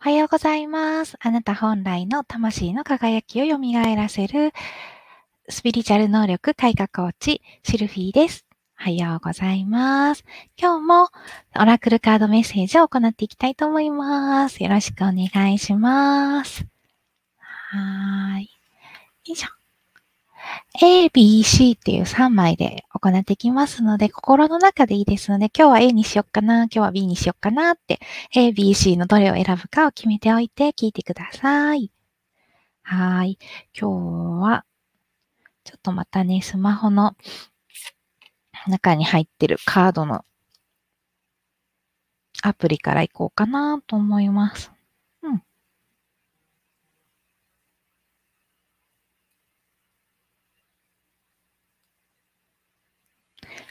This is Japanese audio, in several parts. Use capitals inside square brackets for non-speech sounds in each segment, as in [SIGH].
おはようございます。あなた本来の魂の輝きを蘇らせるスピリチュアル能力開花コーチ、シルフィーです。おはようございます。今日もオラクルカードメッセージを行っていきたいと思います。よろしくお願いします。はーい。よいしょ。A, B, C っていう3枚で行っていきますので、心の中でいいですので、今日は A にしよっかな、今日は B にしよっかなって、A, B, C のどれを選ぶかを決めておいて聞いてください。はい。今日は、ちょっとまたね、スマホの中に入ってるカードのアプリから行こうかなと思います。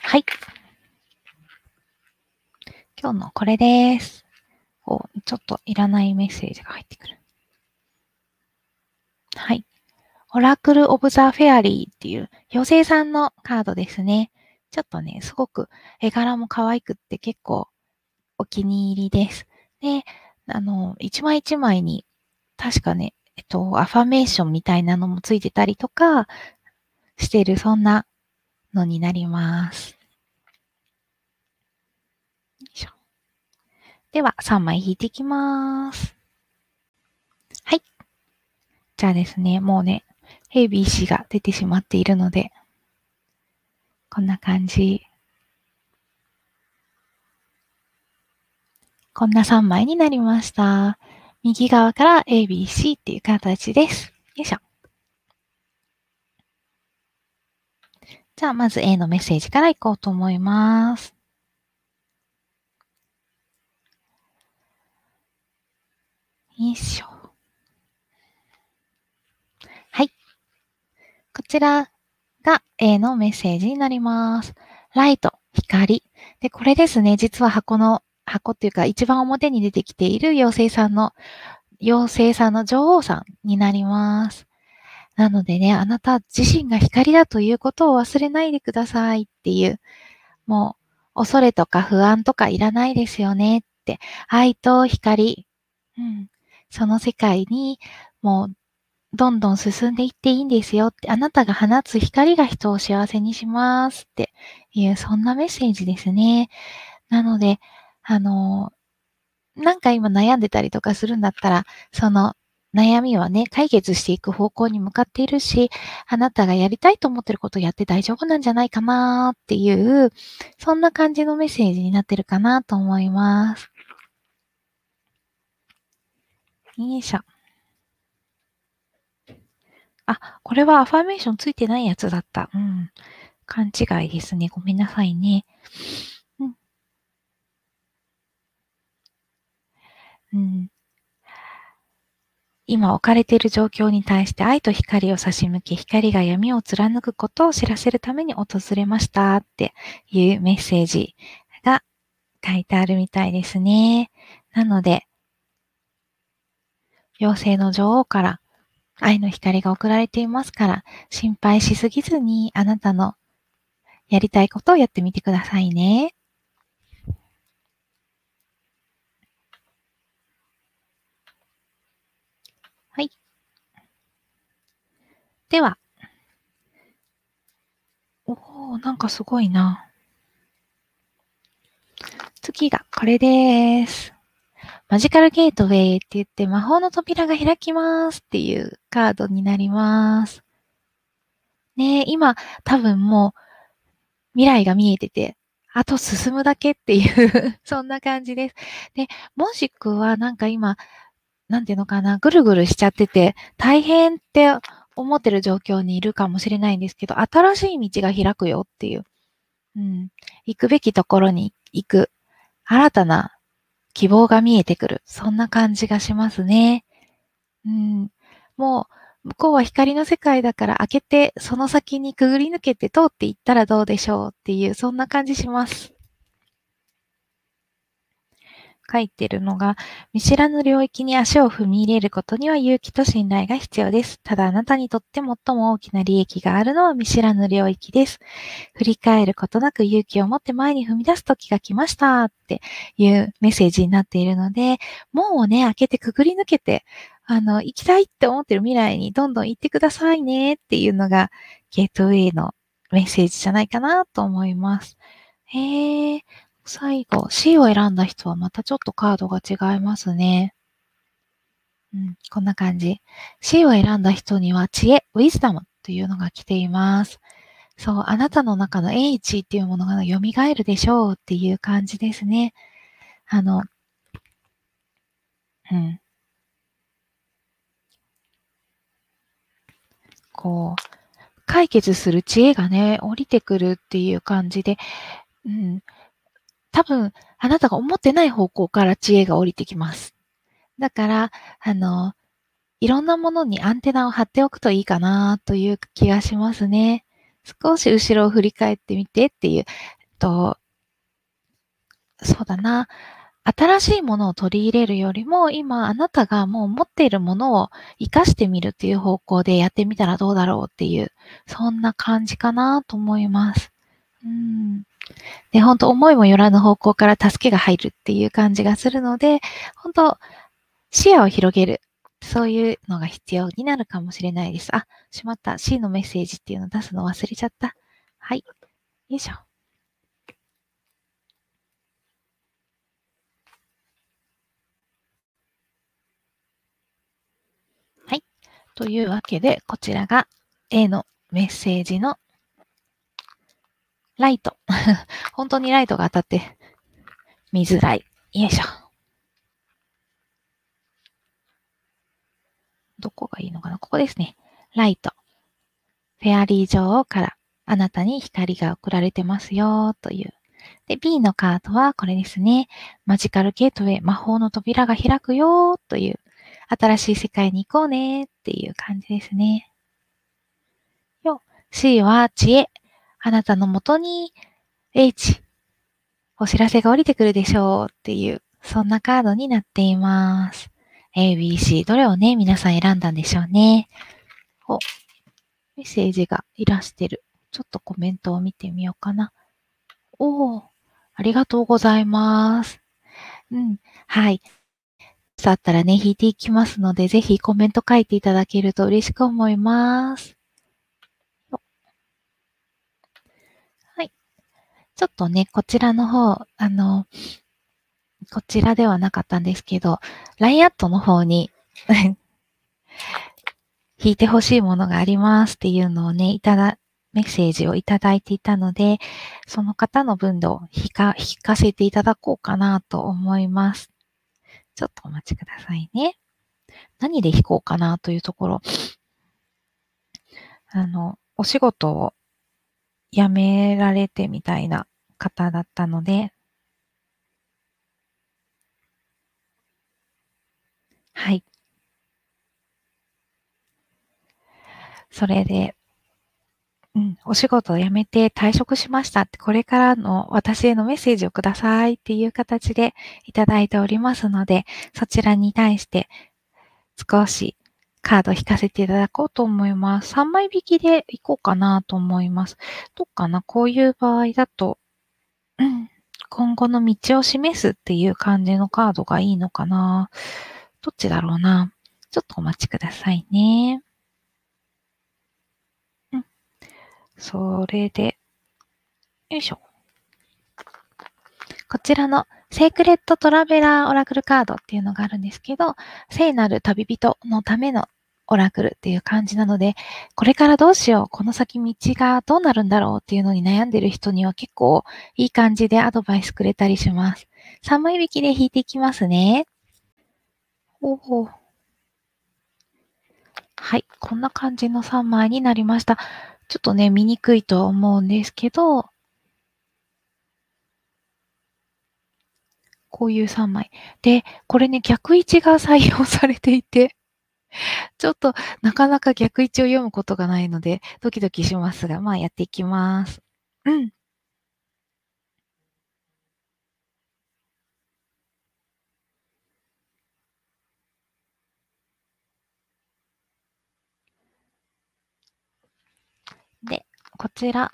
はい。今日のこれです。お、ちょっといらないメッセージが入ってくる。はい。オラクル・オブ・ザ・フェアリーっていう妖精さんのカードですね。ちょっとね、すごく絵柄も可愛くって結構お気に入りです。で、あの、一枚一枚に確かね、えっと、アファメーションみたいなのもついてたりとかしてる、そんなのになります。では、3枚引いていきます。はい。じゃあですね、もうね、ABC が出てしまっているので、こんな感じ。こんな3枚になりました。右側から ABC っていう形です。よいしょ。じゃあ、まず A のメッセージからいこうと思います。よいしょ。はい。こちらが A のメッセージになります。ライト、光。で、これですね、実は箱の、箱っていうか一番表に出てきている妖精さんの、妖精さんの女王さんになります。なのでね、あなた自身が光だということを忘れないでくださいっていう、もう、恐れとか不安とかいらないですよねって、愛と光、うん、その世界にもうどんどん進んでいっていいんですよって、あなたが放つ光が人を幸せにしますっていう、そんなメッセージですね。なので、あの、なんか今悩んでたりとかするんだったら、その悩みはね、解決していく方向に向かっているし、あなたがやりたいと思ってることをやって大丈夫なんじゃないかなっていう、そんな感じのメッセージになってるかなと思います。よいしょ。あ、これはアファメーションついてないやつだった。うん。勘違いですね。ごめんなさいね。うん。うん。今置かれている状況に対して愛と光を差し向け、光が闇を貫くことを知らせるために訪れましたっていうメッセージが書いてあるみたいですね。なので、妖精の女王から愛の光が送られていますから、心配しすぎずにあなたのやりたいことをやってみてくださいね。では、おー、なんかすごいな。次がこれです。マジカルゲートウェイって言って魔法の扉が開きますっていうカードになります。ねえ、今多分もう未来が見えてて、あと進むだけっていう [LAUGHS] そんな感じです。で、もしくはなんか今、なんていうのかな、ぐるぐるしちゃってて、大変って思ってる状況にいるかもしれないんですけど、新しい道が開くよっていう、うん、行くべきところに行く、新たな希望が見えてくる。そんな感じがしますね。うん。もう、向こうは光の世界だから開けて、その先にくぐり抜けて通っていったらどうでしょうっていう、そんな感じします。書いてるのが、見知らぬ領域に足を踏み入れることには勇気と信頼が必要です。ただあなたにとって最も大きな利益があるのは見知らぬ領域です。振り返ることなく勇気を持って前に踏み出す時が来ましたっていうメッセージになっているので、門をね、開けてくぐり抜けて、あの、行きたいって思ってる未来にどんどん行ってくださいねっていうのが、ゲートウェイのメッセージじゃないかなと思います。へえ、最後、C を選んだ人はまたちょっとカードが違いますね。うん、こんな感じ。C を選んだ人には知恵、ウィズダムというのが来ています。そう、あなたの中の H っていうものが蘇るでしょうっていう感じですね。あの、うん。こう、解決する知恵がね、降りてくるっていう感じで、うん、多分、あなたが思ってない方向から知恵が降りてきます。だから、あの、いろんなものにアンテナを張っておくといいかなという気がしますね。少し後ろを振り返ってみてっていう、と、そうだな。新しいものを取り入れるよりも、今あなたがもう持っているものを活かしてみるっていう方向でやってみたらどうだろうっていう、そんな感じかなと思います。うん。で、本当思いもよらぬ方向から助けが入るっていう感じがするので、本当視野を広げる。そういうのが必要になるかもしれないです。あ、しまった。C のメッセージっていうのを出すの忘れちゃった。はい。よいしょ。はい。というわけで、こちらが A のメッセージのライト。[LAUGHS] 本当にライトが当たって見づらい。よいしょ。どこがいいのかな？ここですね。ライト。フェアリー女王からあなたに光が送られてますよという。で、B のカードはこれですね。マジカルゲートウェイ、魔法の扉が開くよという。新しい世界に行こうねっていう感じですね。よ。C は知恵。あなたのもとに H、お知らせが降りてくるでしょうっていう、そんなカードになっています。A, B, C、どれをね、皆さん選んだんでしょうね。お、メッセージがいらしてる。ちょっとコメントを見てみようかな。おー、ありがとうございます。うん、はい。さったらね、引いていきますので、ぜひコメント書いていただけると嬉しく思います。ちょっとね、こちらの方、あの、こちらではなかったんですけど、LINE アットの方に [LAUGHS] 引いてほしいものがありますっていうのをね、いただ、メッセージをいただいていたので、その方の分度を引か、引かせていただこうかなと思います。ちょっとお待ちくださいね。何で引こうかなというところ。あの、お仕事を辞められてみたいな方だったので、はい。それで、うん、お仕事を辞めて退職しましたって、これからの私へのメッセージをくださいっていう形でいただいておりますので、そちらに対して少しカード引かせていただこうと思います。3枚引きでいこうかなと思います。どっかな？こういう場合だと、うん、今後の道を示すっていう感じのカードがいいのかな？どっちだろうな？ちょっとお待ちくださいね。うん。それで、よいしょ。こちらのセークレットトラベラーオラクルカードっていうのがあるんですけど、聖なる旅人のためのオラクルっていう感じなので、これからどうしよう、この先道がどうなるんだろうっていうのに悩んでる人には結構いい感じでアドバイスくれたりします。3枚引きで引いていきますね。おお。はい。こんな感じの3枚になりました。ちょっとね、見にくいとは思うんですけど、こういう3枚。で、これね、逆位置が採用されていて、ちょっとなかなか逆位置を読むことがないので、ドキドキしますが、まあやっていきます。うん。で、こちら、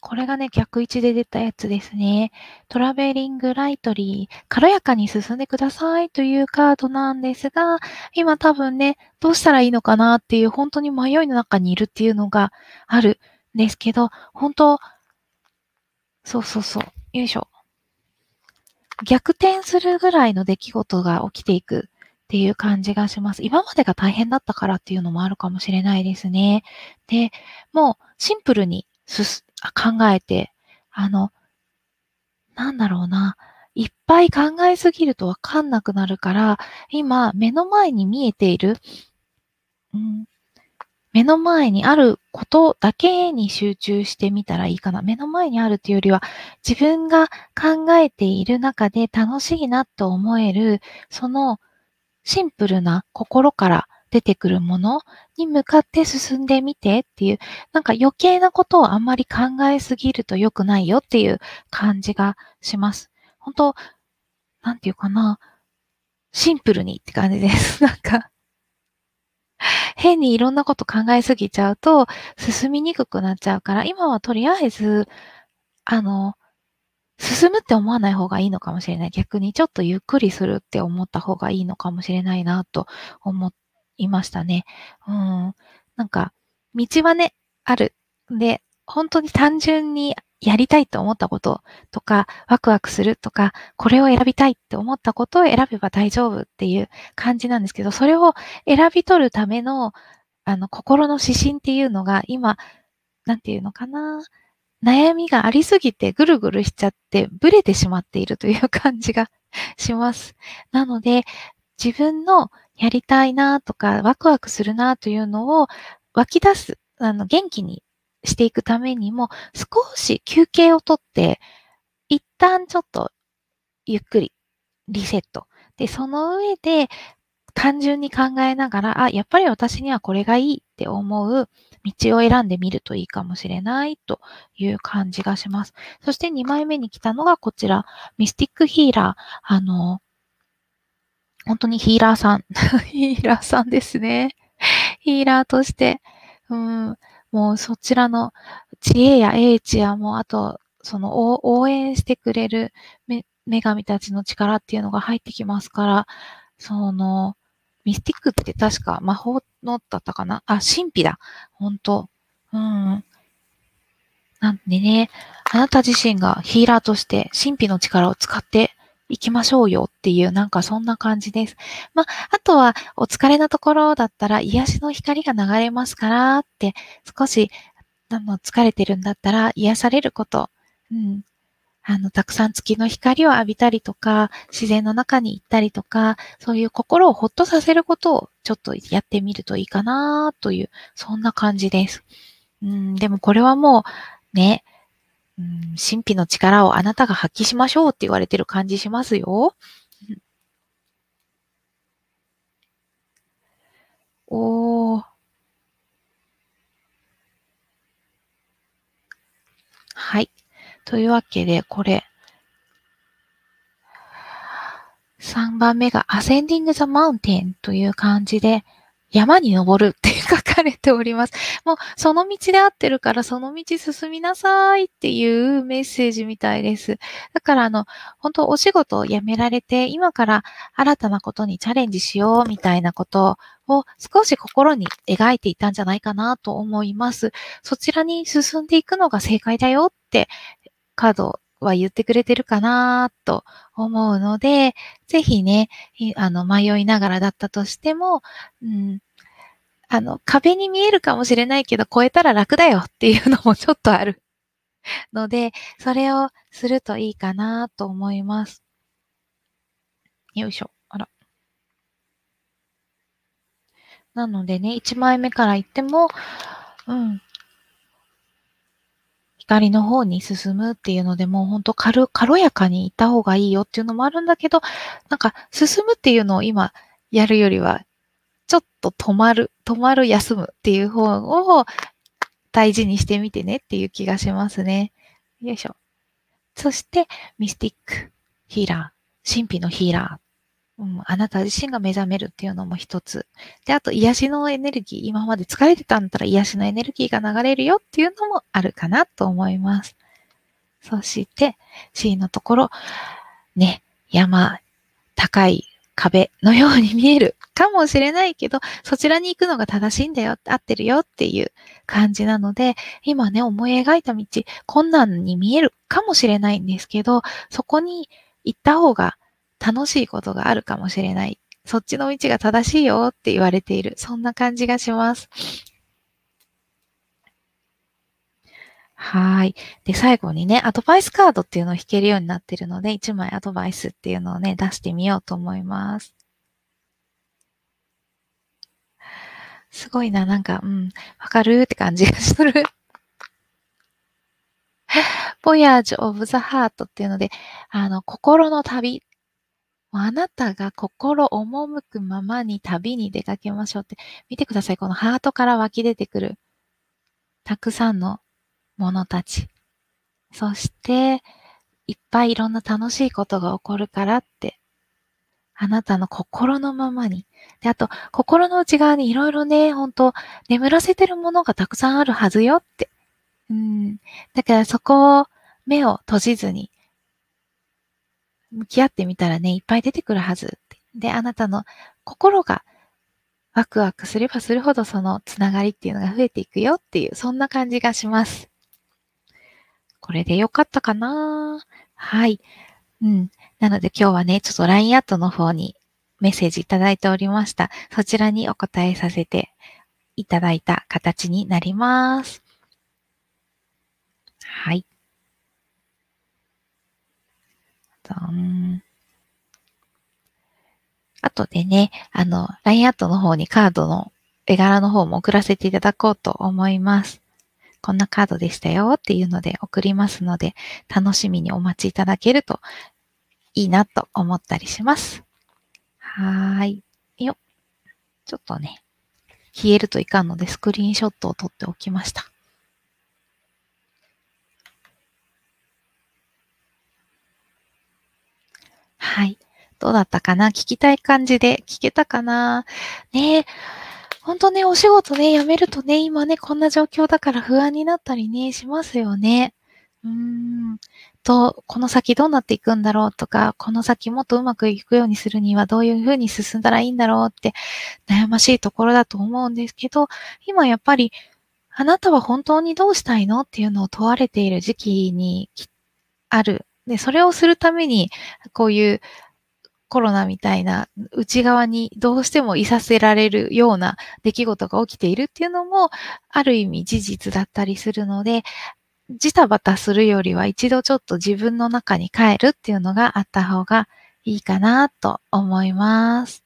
これがね、逆位置で出たやつですね。トラベリングライトリー、軽やかに進んでくださいというカードなんですが、今多分ね、どうしたらいいのかなっていう、本当に迷いの中にいるっていうのがあるんですけど、本当、そうそうそう、よいしょ。逆転するぐらいの出来事が起きていくっていう感じがします。今までが大変だったからっていうのもあるかもしれないですね。で、もうシンプルにす考えて、あの、なんだろうな。いっぱい考えすぎるとわかんなくなるから、今、目の前に見えている、うん、目の前にあることだけに集中してみたらいいかな。目の前にあるっていうよりは、自分が考えている中で楽しいなと思える、そのシンプルな心から出てくるものに向かって進んでみてっていう、なんか余計なことをあんまり考えすぎると良くないよっていう感じがします。本当なんていうかな、シンプルにって感じです。[LAUGHS] なんか、変にいろんなこと考えすぎちゃうと進みにくくなっちゃうから、今はとりあえず、あの、進むって思わない方がいいのかもしれない。逆にちょっとゆっくりするって思った方がいいのかもしれないなと思っていましたね。うん。なんか、道はね、ある。で、本当に単純にやりたいと思ったこととか、ワクワクするとか、これを選びたいって思ったことを選べば大丈夫っていう感じなんですけど、それを選び取るための、あの、心の指針っていうのが今、なんていうのかな。悩みがありすぎてぐるぐるしちゃってブレてしまっているという感じがします。なので、自分のやりたいなとか、ワクワクするなというのを湧き出す、あの、元気にしていくためにも、少し休憩をとって、一旦ちょっとゆっくりリセット。で、その上で単純に考えながら、あ、やっぱり私にはこれがいいって思う道を選んでみるといいかもしれないという感じがします。そして2枚目に来たのがこちら、ミスティックヒーラー。あの、本当にヒーラーさん。[LAUGHS] ヒーラーさんですね。ヒーラーとして、うん、もうそちらの知恵や英知やもうあと、その応援してくれる女神たちの力っていうのが入ってきますから、その、ミスティックって確か魔法のだったかな？あ、神秘だ。本当うん。なんでね、あなた自身がヒーラーとして神秘の力を使って行きましょうよっていう、なんかそんな感じです。まあ、あとは、お疲れなところだったら、癒しの光が流れますからって、少し、あの、疲れてるんだったら、癒されること、うん。あの、たくさん月の光を浴びたりとか、自然の中に行ったりとか、そういう心をほっとさせることをちょっとやってみるといいかなという、そんな感じです。うん、でもこれはもう、ね、うん、神秘の力をあなたが発揮しましょうって言われてる感じしますよ。おー。はい。というわけで、これ、3番目が Ascending the Mountain という感じで、山に登るって書かれております。もう、その道で合ってるから、その道進みなさいっていうメッセージみたいです。だから、あの、本当お仕事を辞められて、今から新たなことにチャレンジしようみたいなことを少し心に描いていたんじゃないかなと思います。そちらに進んでいくのが正解だよってカードは言ってくれてるかなと思うので、ぜひね、あの、迷いながらだったとしても、うん、あの、壁に見えるかもしれないけど、超えたら楽だよっていうのもちょっとある [LAUGHS] ので、それをするといいかなと思います。よいしょ。あら。なのでね、1枚目から言っても、うん、光の方に進むっていうので、もうほんと軽、軽やかに行った方がいいよっていうのもあるんだけど、なんか進むっていうのを今やるよりは、ちょっと止まる、止まる、休むっていう方を大事にしてみてねっていう気がしますね。よいしょ。そして、ミスティック、ヒーラー、神秘のヒーラーうん、あなた自身が目覚めるっていうのも一つ。で、あと癒しのエネルギー、今まで疲れてたんだったら癒しのエネルギーが流れるよっていうのもあるかなと思います。そして、C のところ、ね、山、高い壁のように見えるかもしれないけど、そちらに行くのが正しいんだよ、合ってるよっていう感じなので、今ね、思い描いた道、困難に見えるかもしれないんですけど、そこに行った方が楽しいことがあるかもしれない。そっちの道が正しいよって言われている。そんな感じがします。はい。で、最後にね、アドバイスカードっていうのを引けるようになってるので、1枚アドバイスっていうのをね、出してみようと思います。すごいな、なんか、うん、わかるって感じがする。[LAUGHS] Voyage of the Heart っていうので、あの、心の旅。あなたが心赴くままに旅に出かけましょうって。見てください。このハートから湧き出てくる。たくさんの者たち。そして、いっぱいいろんな楽しいことが起こるからって、あなたの心のままに。で、あと、心の内側にいろいろね、ほんと、眠らせてるものがたくさんあるはずよって。うん。だからそこを、目を閉じずに、向き合ってみたらね、いっぱい出てくるはず。で、あなたの心がワクワクすればするほどそのつながりっていうのが増えていくよっていう、そんな感じがします。これでよかったかなはい。うん。なので今日はね、ちょっと LINE アットの方にメッセージいただいておりました。そちらにお答えさせていただいた形になります。はい。あとでね、あの、LINE アットの方にカードの絵柄の方も送らせていただこうと思います。こんなカードでしたよっていうので送りますので、楽しみにお待ちいただけるといいなと思ったりします。はーい。よちょっとね、消えるといかんのでスクリーンショットを撮っておきました。はい。どうだったかな？聞きたい感じで聞けたかな？ねえ。本当ね、お仕事ね、辞めるとね、今ね、こんな状況だから不安になったりね、しますよね。うーん。と、この先どうなっていくんだろうとか、この先もっとうまくいくようにするにはどういうふうに進んだらいいんだろうって悩ましいところだと思うんですけど、今やっぱり、あなたは本当にどうしたいの？っていうのを問われている時期にある。で、それをするために、こういうコロナみたいな内側にどうしてもいさせられるような出来事が起きているっていうのもある意味事実だったりするので、ジタバタするよりは一度ちょっと自分の中に帰るっていうのがあった方がいいかなと思います。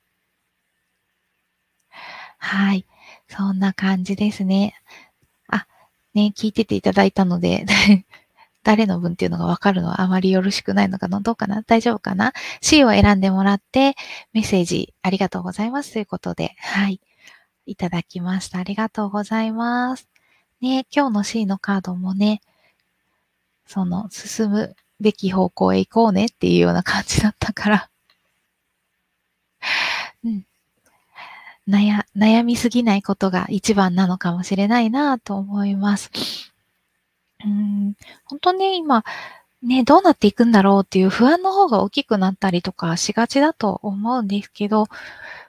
はい。そんな感じですね。あ、ね、聞いてていただいたので誰の分っていうのがわかるのはあまりよろしくないのかな？どうかな？大丈夫かな ?C を選んでもらって、メッセージありがとうございますということで、はい。いただきました。ありがとうございます。ね、今日の C のカードもね、その、進むべき方向へ行こうねっていうような感じだったから [LAUGHS] うん。悩、悩みすぎないことが一番なのかもしれないなと思います。うん、本当ね、今、ね、どうなっていくんだろうっていう不安の方が大きくなったりとかしがちだと思うんですけど、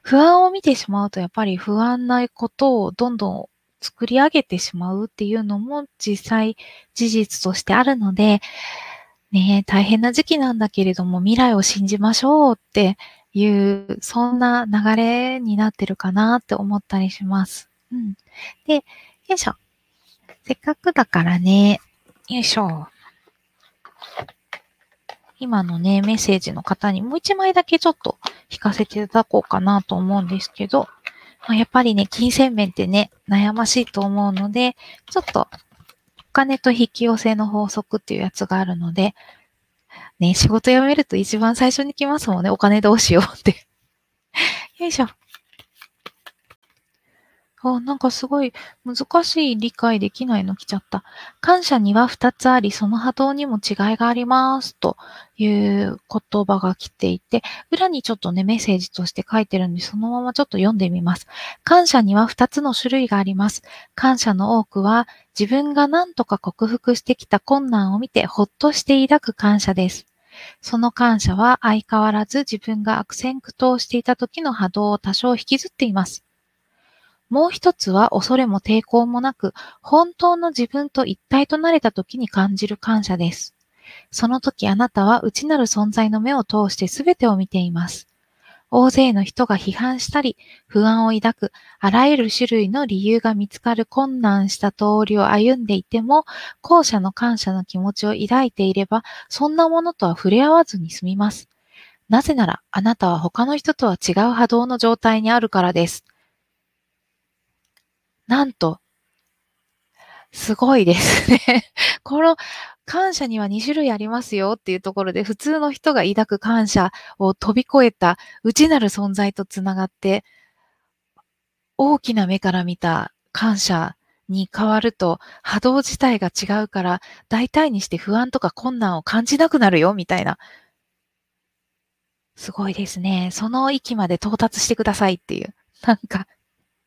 不安を見てしまうとやっぱり不安ないことをどんどん作り上げてしまうっていうのも実際事実としてあるので、ね、大変な時期なんだけれども未来を信じましょうっていう、そんな流れになってるかなって思ったりします。うん。で、よいしょ。せっかくだからね、よいしょ。今のね、メッセージの方にもう一枚だけちょっと引かせていただこうかなと思うんですけど、まあ、やっぱりね、金銭面ってね、悩ましいと思うので、ちょっと、お金と引き寄せの法則っていうやつがあるので、ね、仕事辞めると一番最初に来ますもんね、お金どうしようってよいしょ。あ、なんかすごい難しい理解できないの来ちゃった。感謝には二つあり、その波動にも違いがあります。という言葉が来ていて、裏にちょっとね、メッセージとして書いてるんで、そのままちょっと読んでみます。感謝には二つの種類があります。感謝の多くは、自分が何とか克服してきた困難を見てほっとして抱く感謝です。その感謝は相変わらず自分が悪戦苦闘していた時の波動を多少引きずっています。もう一つは恐れも抵抗もなく、本当の自分と一体となれた時に感じる感謝です。その時あなたは内なる存在の目を通して全てを見ています。大勢の人が批判したり、不安を抱く、あらゆる種類の理由が見つかる困難した通りを歩んでいても、後者の感謝の気持ちを抱いていれば、そんなものとは触れ合わずに済みます。なぜなら、あなたは他の人とは違う波動の状態にあるからです。なんと、すごいですね [LAUGHS] この感謝には2種類ありますよっていうところで、普通の人が抱く感謝を飛び越えた内なる存在とつながって、大きな目から見た感謝に変わると波動自体が違うから大体にして不安とか困難を感じなくなるよみたいな。すごいですね。その域まで到達してくださいっていう。なんか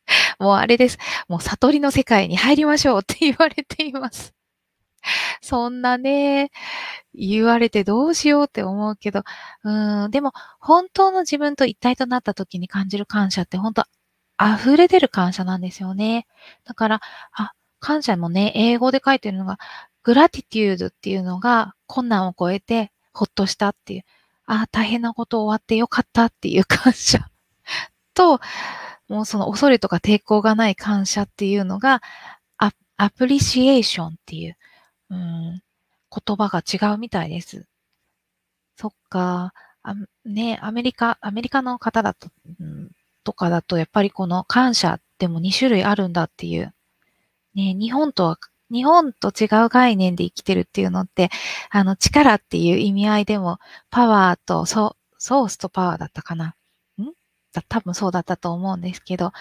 [LAUGHS] もうあれです。もう悟りの世界に入りましょうって言われています。そんなね、言われてどうしようって思うけど、うん、でも本当の自分と一体となった時に感じる感謝って本当溢れ出る感謝なんですよね。だから、あ、感謝もね、英語で書いてるのが、グラティテュードっていうのが困難を超えてほっとしたっていう、あ、大変なこと終わってよかったっていう感謝と、もうその恐れとか抵抗がない感謝っていうのが、アプリシエーションっていう、うん、言葉が違うみたいです。そっか。あね、アメリカ、アメリカの方だと、うん、とかだと、やっぱりこの感謝でも2種類あるんだっていう。ね、日本とは、日本と違う概念で生きてるっていうのって、あの、力っていう意味合いでも、パワーとソソースとパワーだったかな。多分そうだったと思うんですけど、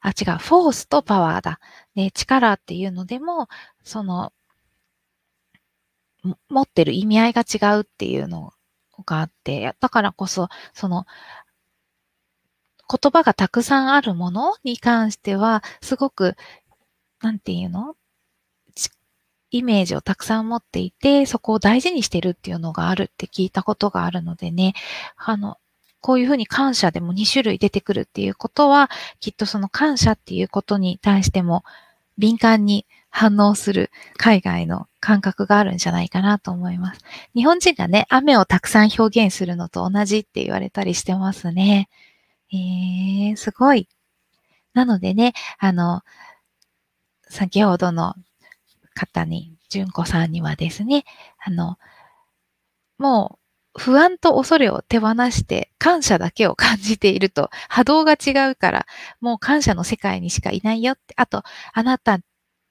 あ、違う、フォースとパワーだ。で、力っていうのでも、その、持ってる意味合いが違うっていうのがあって、だからこそ、その、言葉がたくさんあるものに関しては、すごく、なんていうの？イメージをたくさん持っていて、そこを大事にしてるっていうのがあるって聞いたことがあるのでね、あの、こういうふうに感謝でも2種類出てくるっていうことは、きっとその感謝っていうことに対しても敏感に反応する海外の感覚があるんじゃないかなと思います。日本人がね、雨をたくさん表現するのと同じって言われたりしてますね。えー、すごい。なのでね、あの、先ほどの方に、純子さんにはですね、あの、もう不安と恐れを手放して感謝だけを感じていると [LAUGHS] 波動が違うからもう感謝の世界にしかいないよって。あと、あなた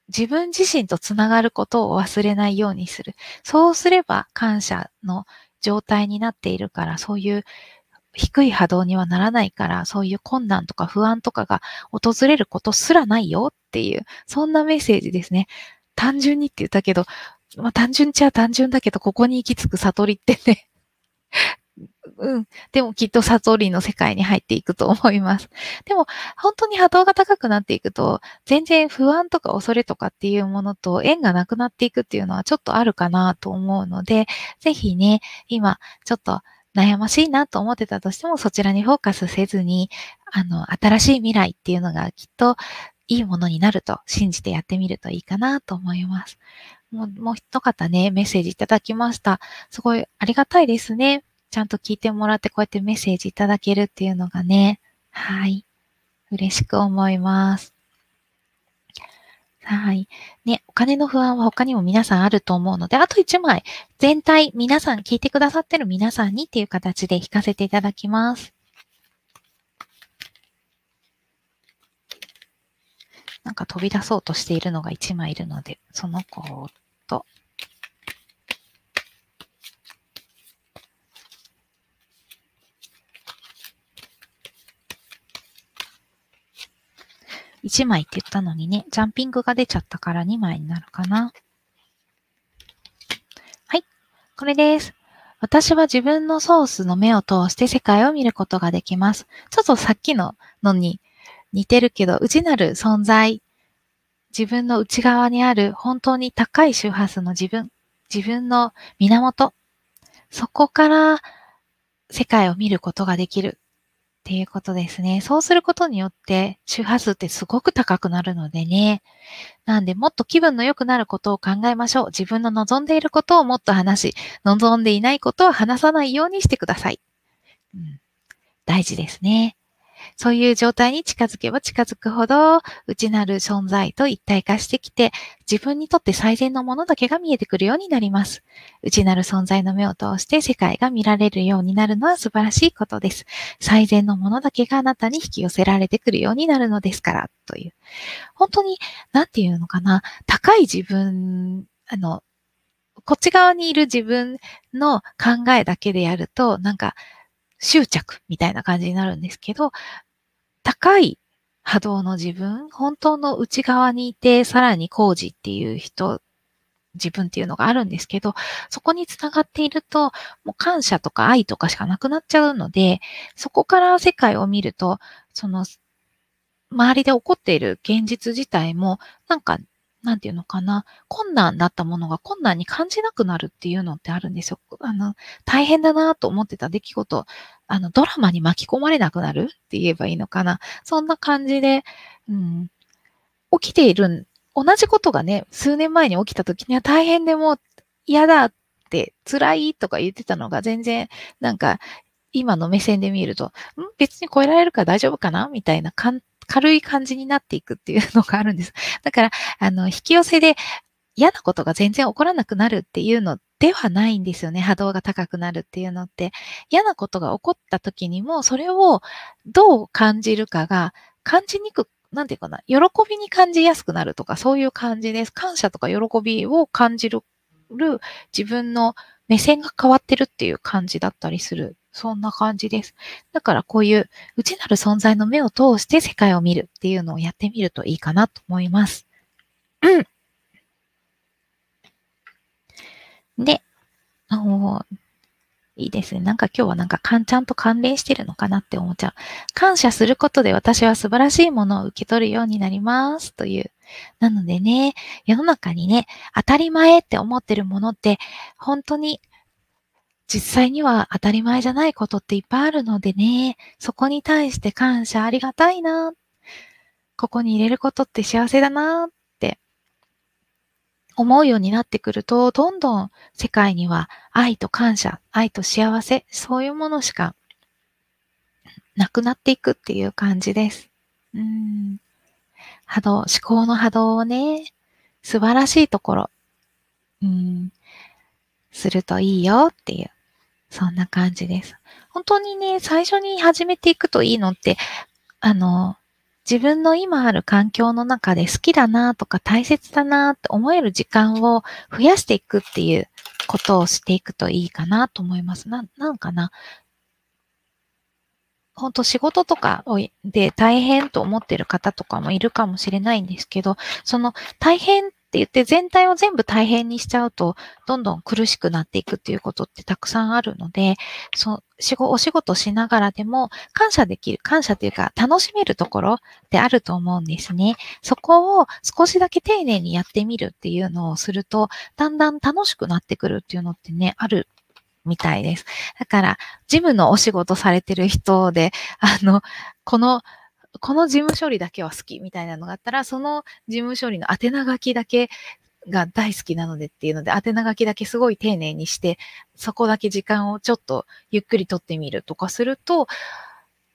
自分自身とつながることを忘れないようにする。そうすれば感謝の状態になっているからそういう低い波動にはならないから、そういう困難とか不安とかが訪れることすらないよっていう、そんなメッセージですね。単純にって言ったけど、まあ単純っちゃ単純だけど、ここに行き着く悟りってね、うん。でもきっと悟りの世界に入っていくと思います。[LAUGHS] でも本当に波動が高くなっていくと、全然不安とか恐れとかっていうものと縁がなくなっていくっていうのはちょっとあるかなと思うので、ぜひね、今ちょっと悩ましいなと思ってたとしてもそちらにフォーカスせずに、あの、新しい未来っていうのがきっといいものになると信じてやってみるといいかなと思います。もう、もう一方ね、メッセージいただきました。すごいありがたいですね。ちゃんと聞いてもらってこうやってメッセージいただけるっていうのがね、はい。嬉しく思います。はい。ね、お金の不安は他にも皆さんあると思うので、あと1枚、全体、皆さん、聞いてくださってる皆さんにっていう形で引かせていただきます。なんか飛び出そうとしているのが1枚いるので、その子と、1枚って言ったのにね、ジャンピングが出ちゃったから2枚になるかな。はい。これです。私は自分のソースの目を通して世界を見ることができます。ちょっとさっきののに似てるけど、内なる存在、自分の内側にある本当に高い周波数の自分、自分の源、そこから世界を見ることができるっていうことですね。そうすることによって周波数ってすごく高くなるのでね。なんでもっと気分の良くなることを考えましょう。自分の望んでいることをもっと話し、望んでいないことは話さないようにしてください。うん、大事ですね。そういう状態に近づけば近づくほど、内なる存在と一体化してきて、自分にとって最善のものだけが見えてくるようになります。内なる存在の目を通して世界が見られるようになるのは素晴らしいことです。最善のものだけがあなたに引き寄せられてくるようになるのですから、という。本当に、なんていうのかな、高い自分、あの、こっち側にいる自分の考えだけでやると、なんか、執着みたいな感じになるんですけど、高い波動の自分、本当の内側にいて、さらに工事っていう人、自分っていうのがあるんですけど、そこにつながっていると、もう感謝とか愛とかしかなくなっちゃうので、そこから世界を見ると、その、周りで起こっている現実自体も、なんかなんていうのかな、困難だったものが困難に感じなくなるっていうのってあるんですよ。あの、大変だなと思ってた出来事、あの、ドラマに巻き込まれなくなるって言えばいいのかな。そんな感じで、うん、起きている、同じことがね、数年前に起きた時には大変でも嫌だって、辛いとか言ってたのが全然、なんか、今の目線で見ると、ん？別に超えられるから大丈夫かな？みたいな感軽い感じになっていくっていうのがあるんです。[LAUGHS] だから、あの、引き寄せで嫌なことが全然起こらなくなるっていうのではないんですよね。波動が高くなるっていうのって。嫌なことが起こった時にも、それをどう感じるかが感じにくくなんていうかな、喜びに感じやすくなるとか、そういう感じです。感謝とか喜びを感じる自分の目線が変わってるっていう感じだったりするそんな感じです。だからこういう内なる存在の目を通して世界を見るっていうのをやってみるといいかなと思います。うん。で、おいいですね。なんか今日はなんかかんちゃんと関連してるのかなって思っちゃう。感謝することで私は素晴らしいものを受け取るようになりますという。なのでね、世の中にね、当たり前って思ってるものって本当に実際には当たり前じゃないことっていっぱいあるのでね、そこに対して感謝ありがたいな、ここに入れることって幸せだなって思うようになってくると、どんどん世界には愛と感謝、愛と幸せ、そういうものしかなくなっていくっていう感じです。うん。波動、思考の波動をね、素晴らしいところ、うん、するといいよっていうそんな感じです。本当にね、最初に始めていくといいのって、あの、自分の今ある環境の中で好きだなとか大切だなって思える時間を増やしていくっていうことをしていくといいかなと思います。な、なんかな？本当仕事とかで大変と思ってる方とかもいるかもしれないんですけど、その大変って言って全体を全部大変にしちゃうと、どんどん苦しくなっていくっていうことってたくさんあるので、そう、お仕事しながらでも感謝できる、感謝というか楽しめるところってあると思うんですね。そこを少しだけ丁寧にやってみるっていうのをすると、だんだん楽しくなってくるっていうのってね、あるみたいです。だから、ジムのお仕事されてる人で、あの、このこの事務処理だけは好きみたいなのがあったら、その事務処理の宛名書きだけが大好きなのでっていうので、宛名書きだけすごい丁寧にして、そこだけ時間をちょっとゆっくりとってみるとかすると、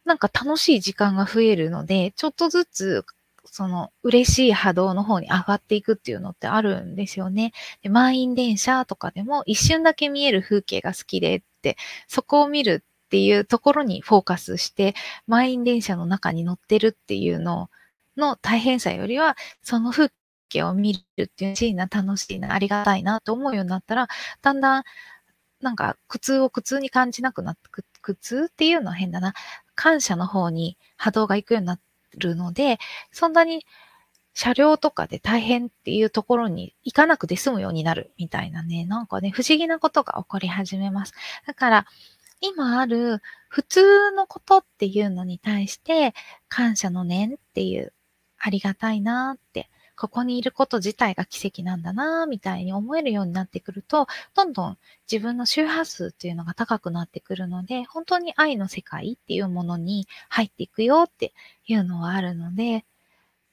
なんか楽しい時間が増えるので、ちょっとずつ、その嬉しい波動の方に上がっていくっていうのってあるんですよね。で満員電車とかでも一瞬だけ見える風景が好きでって、そこを見るっていうところにフォーカスして、満員電車の中に乗ってるっていうのの大変さよりは、その風景を見るっていうシーンな、楽しいな、ありがたいなと思うようになったら、だんだん、なんか苦痛を苦痛に感じなくなって、苦痛っていうのは変だな。感謝の方に波動が行くようになってるので、そんなに車両とかで大変っていうところに行かなくて済むようになるみたいなね、なんかね、不思議なことが起こり始めます。だから、今ある普通のことっていうのに対して感謝の念っていうありがたいなって、ここにいること自体が奇跡なんだなみたいに思えるようになってくると、どんどん自分の周波数っていうのが高くなってくるので、本当に愛の世界っていうものに入っていくよっていうのはあるので、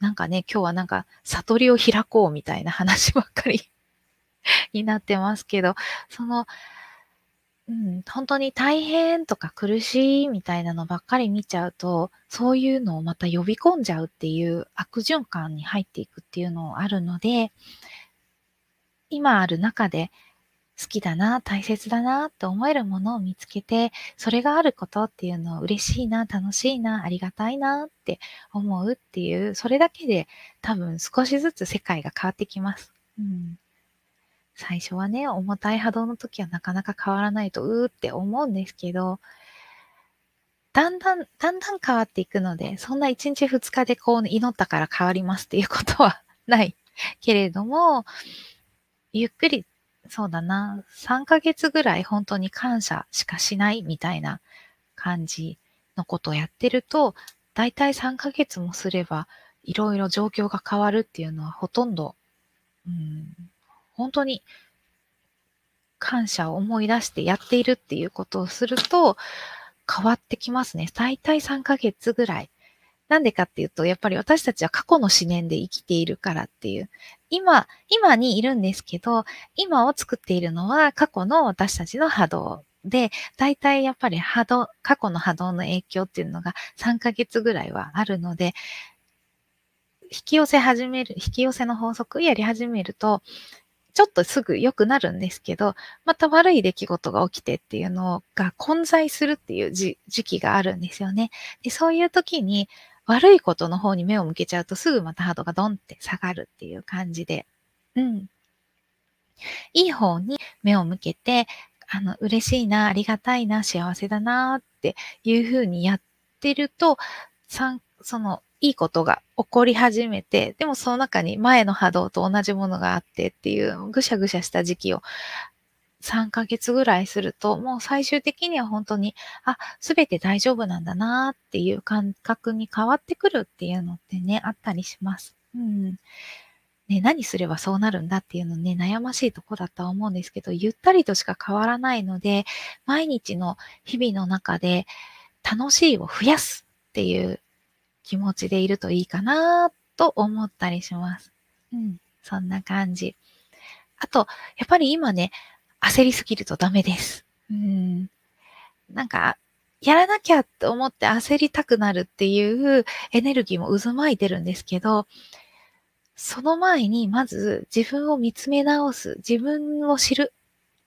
なんかね、今日はなんか悟りを開こうみたいな話ばっかり [LAUGHS] になってますけど、その、うん、本当に大変とか苦しいみたいなのばっかり見ちゃうと、そういうのをまた呼び込んじゃうっていう悪循環に入っていくっていうのあるので、今ある中で好きだな、大切だなって思えるものを見つけて、それがあることっていうのを嬉しいな、楽しいな、ありがたいなって思うっていう、それだけで多分少しずつ世界が変わってきます。うん最初はね、重たい波動の時はなかなか変わらないと、うーって思うんですけど、だんだん、だんだん変わっていくので、そんな1日2日でこう祈ったから変わりますっていうことはないけれども、ゆっくり、そうだな、3ヶ月ぐらい本当に感謝しかしないみたいな感じのことをやってると、だいたい3ヶ月もすれば、いろいろ状況が変わるっていうのはほとんど、うん、本当に感謝を思い出してやっているっていうことをすると変わってきますね。大体3ヶ月ぐらい。なんでかっていうと、やっぱり私たちは過去の思念で生きているからっていう。今、今にいるんですけど、今を作っているのは過去の私たちの波動で、大体やっぱり波動、過去の波動の影響っていうのが3ヶ月ぐらいはあるので、引き寄せ始める、引き寄せの法則やり始めると、ちょっとすぐ良くなるんですけど、また悪い出来事が起きてっていうのが混在するっていう時期があるんですよね。で、そういう時に悪いことの方に目を向けちゃうとすぐまたハードがドンって下がるっていう感じで、うん。いい方に目を向けて、あの、嬉しいな、ありがたいな、幸せだなっていうふうにやってると、その、いいことが起こり始めて、でもその中に前の波動と同じものがあってっていうぐしゃぐしゃした時期を3ヶ月ぐらいすると、もう最終的には本当に、あ、すべて大丈夫なんだなっていう感覚に変わってくるっていうのってね、あったりします。うん。ね、何すればそうなるんだっていうのね、悩ましいとこだとは思うんですけど、ゆったりとしか変わらないので、毎日の日々の中で楽しいを増やすっていう気持ちでいるといいかなと思ったりします。うん、そんな感じ。あと、やっぱり今ね、焦りすぎるとダメです。うん、なんか、やらなきゃって思って焦りたくなるっていうエネルギーも渦巻いてるんですけど、その前にまず自分を見つめ直す、自分を知る。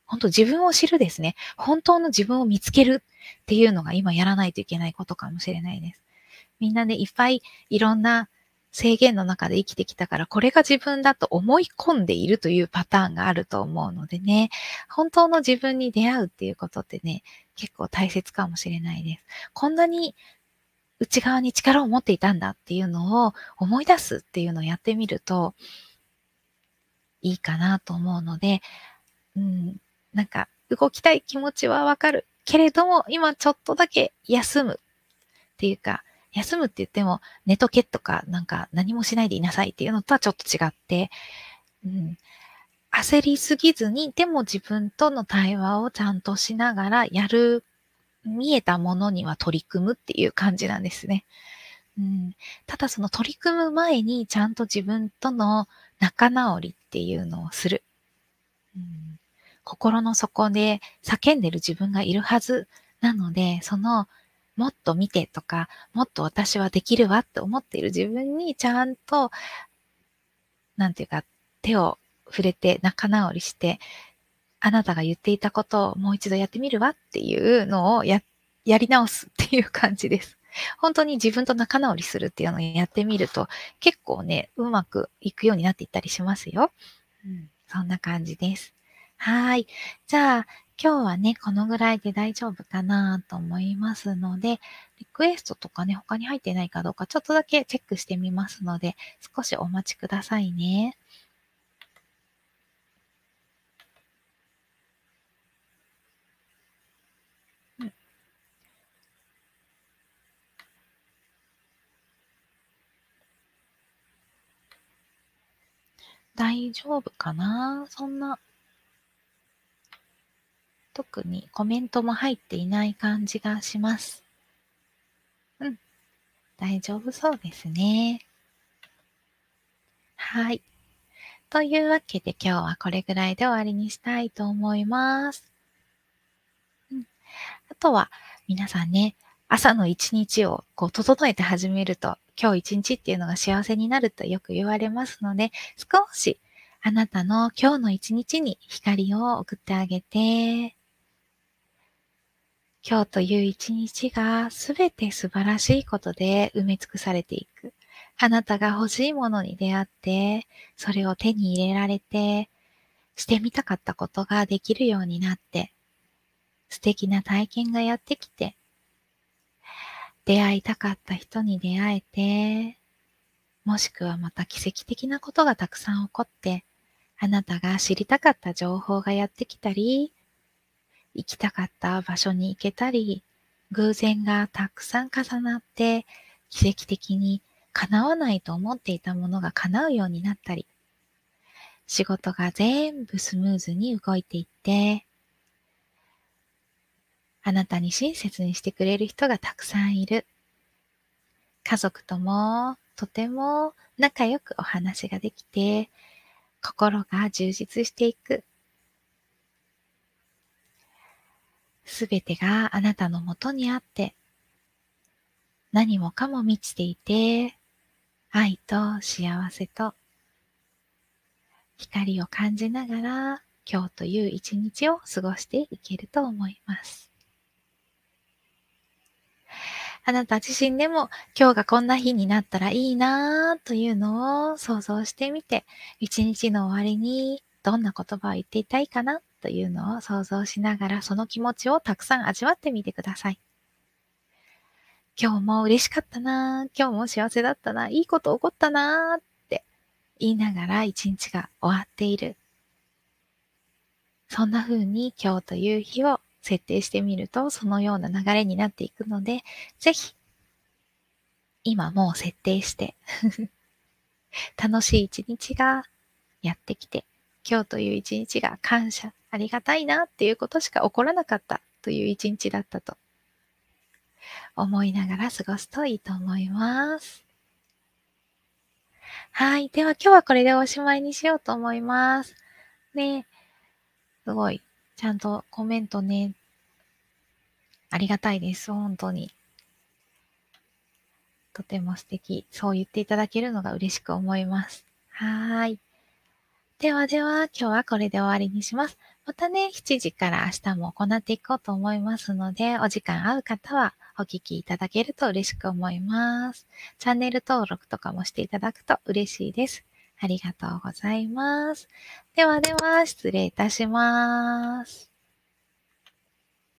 本当自分を知るですね。本当の自分を見つけるっていうのが今やらないといけないことかもしれないです。みんなね、いっぱいいろんな制限の中で生きてきたから、これが自分だと思い込んでいるというパターンがあると思うのでね、本当の自分に出会うっていうことってね、結構大切かもしれないです。こんなに内側に力を持っていたんだっていうのを思い出すっていうのをやってみるといいかなと思うので、うん、なんか動きたい気持ちはわかるけれども、今ちょっとだけ休むっていうか、休むって言っても、寝とけとか、なんか何もしないでいなさいっていうのとはちょっと違って、うん、焦りすぎずに、でも自分との対話をちゃんとしながらやる、見えたものには取り組むっていう感じなんですね。うん、ただその取り組む前にちゃんと自分との仲直りっていうのをする。うん、心の底で叫んでる自分がいるはずなので、そのもっと見てとか、もっと私はできるわって思っている自分にちゃんと、なんていうか、手を触れて仲直りして、あなたが言っていたことをもう一度やってみるわっていうのをや、やり直すっていう感じです。本当に自分と仲直りするっていうのをやってみると、結構ね、うまくいくようになっていったりしますよ。うん、そんな感じです。はい。じゃあ、今日はね、このぐらいで大丈夫かなと思いますので、リクエストとかね、他に入ってないかどうか、ちょっとだけチェックしてみますので、少しお待ちくださいね。大丈夫かな？そんな、特にコメントも入っていない感じがします。うん。大丈夫そうですね。はい。というわけで今日はこれぐらいで終わりにしたいと思います。うん。あとは皆さんね、朝の一日をこう整えて始めると今日一日っていうのが幸せになるとよく言われますので、少しあなたの今日の一日に光を送ってあげて、今日という一日がすべて素晴らしいことで埋め尽くされていく。あなたが欲しいものに出会って、それを手に入れられて、してみたかったことができるようになって、素敵な体験がやってきて、出会いたかった人に出会えて、もしくはまた奇跡的なことがたくさん起こって、あなたが知りたかった情報がやってきたり、行きたかった場所に行けたり、偶然がたくさん重なって、奇跡的に叶わないと思っていたものが叶うようになったり、仕事が全部スムーズに動いていって、あなたに親切にしてくれる人がたくさんいる。家族ともとても仲良くお話ができて、心が充実していく。すべてがあなたのもとにあって、何もかも満ちていて、愛と幸せと光を感じながら今日という一日を過ごしていけると思います。あなた自身でも今日がこんな日になったらいいなというのを想像してみて、一日の終わりにどんな言葉を言っていたいかなというのを想像しながらその気持ちをたくさん味わってみてください。今日も嬉しかったな今日も幸せだったないいこと起こったなって言いながら一日が終わっている。そんな風に今日という日を設定してみると、そのような流れになっていくので、ぜひ、今もう設定して [LAUGHS] 楽しい一日がやってきて、今日という一日が感謝、ありがたいなっていうことしか起こらなかったという一日だったと思いながら過ごすといいと思います。はい。では今日はこれでおしまいにしようと思います。ねすごいちゃんとコメントね、ありがたいです。本当に。とても素敵。そう言っていただけるのが嬉しく思います。はい。ではでは、今日はこれで終わりにします。またね、7時から明日も行っていこうと思いますので、お時間合う方はお聞きいただけると嬉しく思います。チャンネル登録とかもしていただくと嬉しいです。ありがとうございます。ではでは、失礼いたします。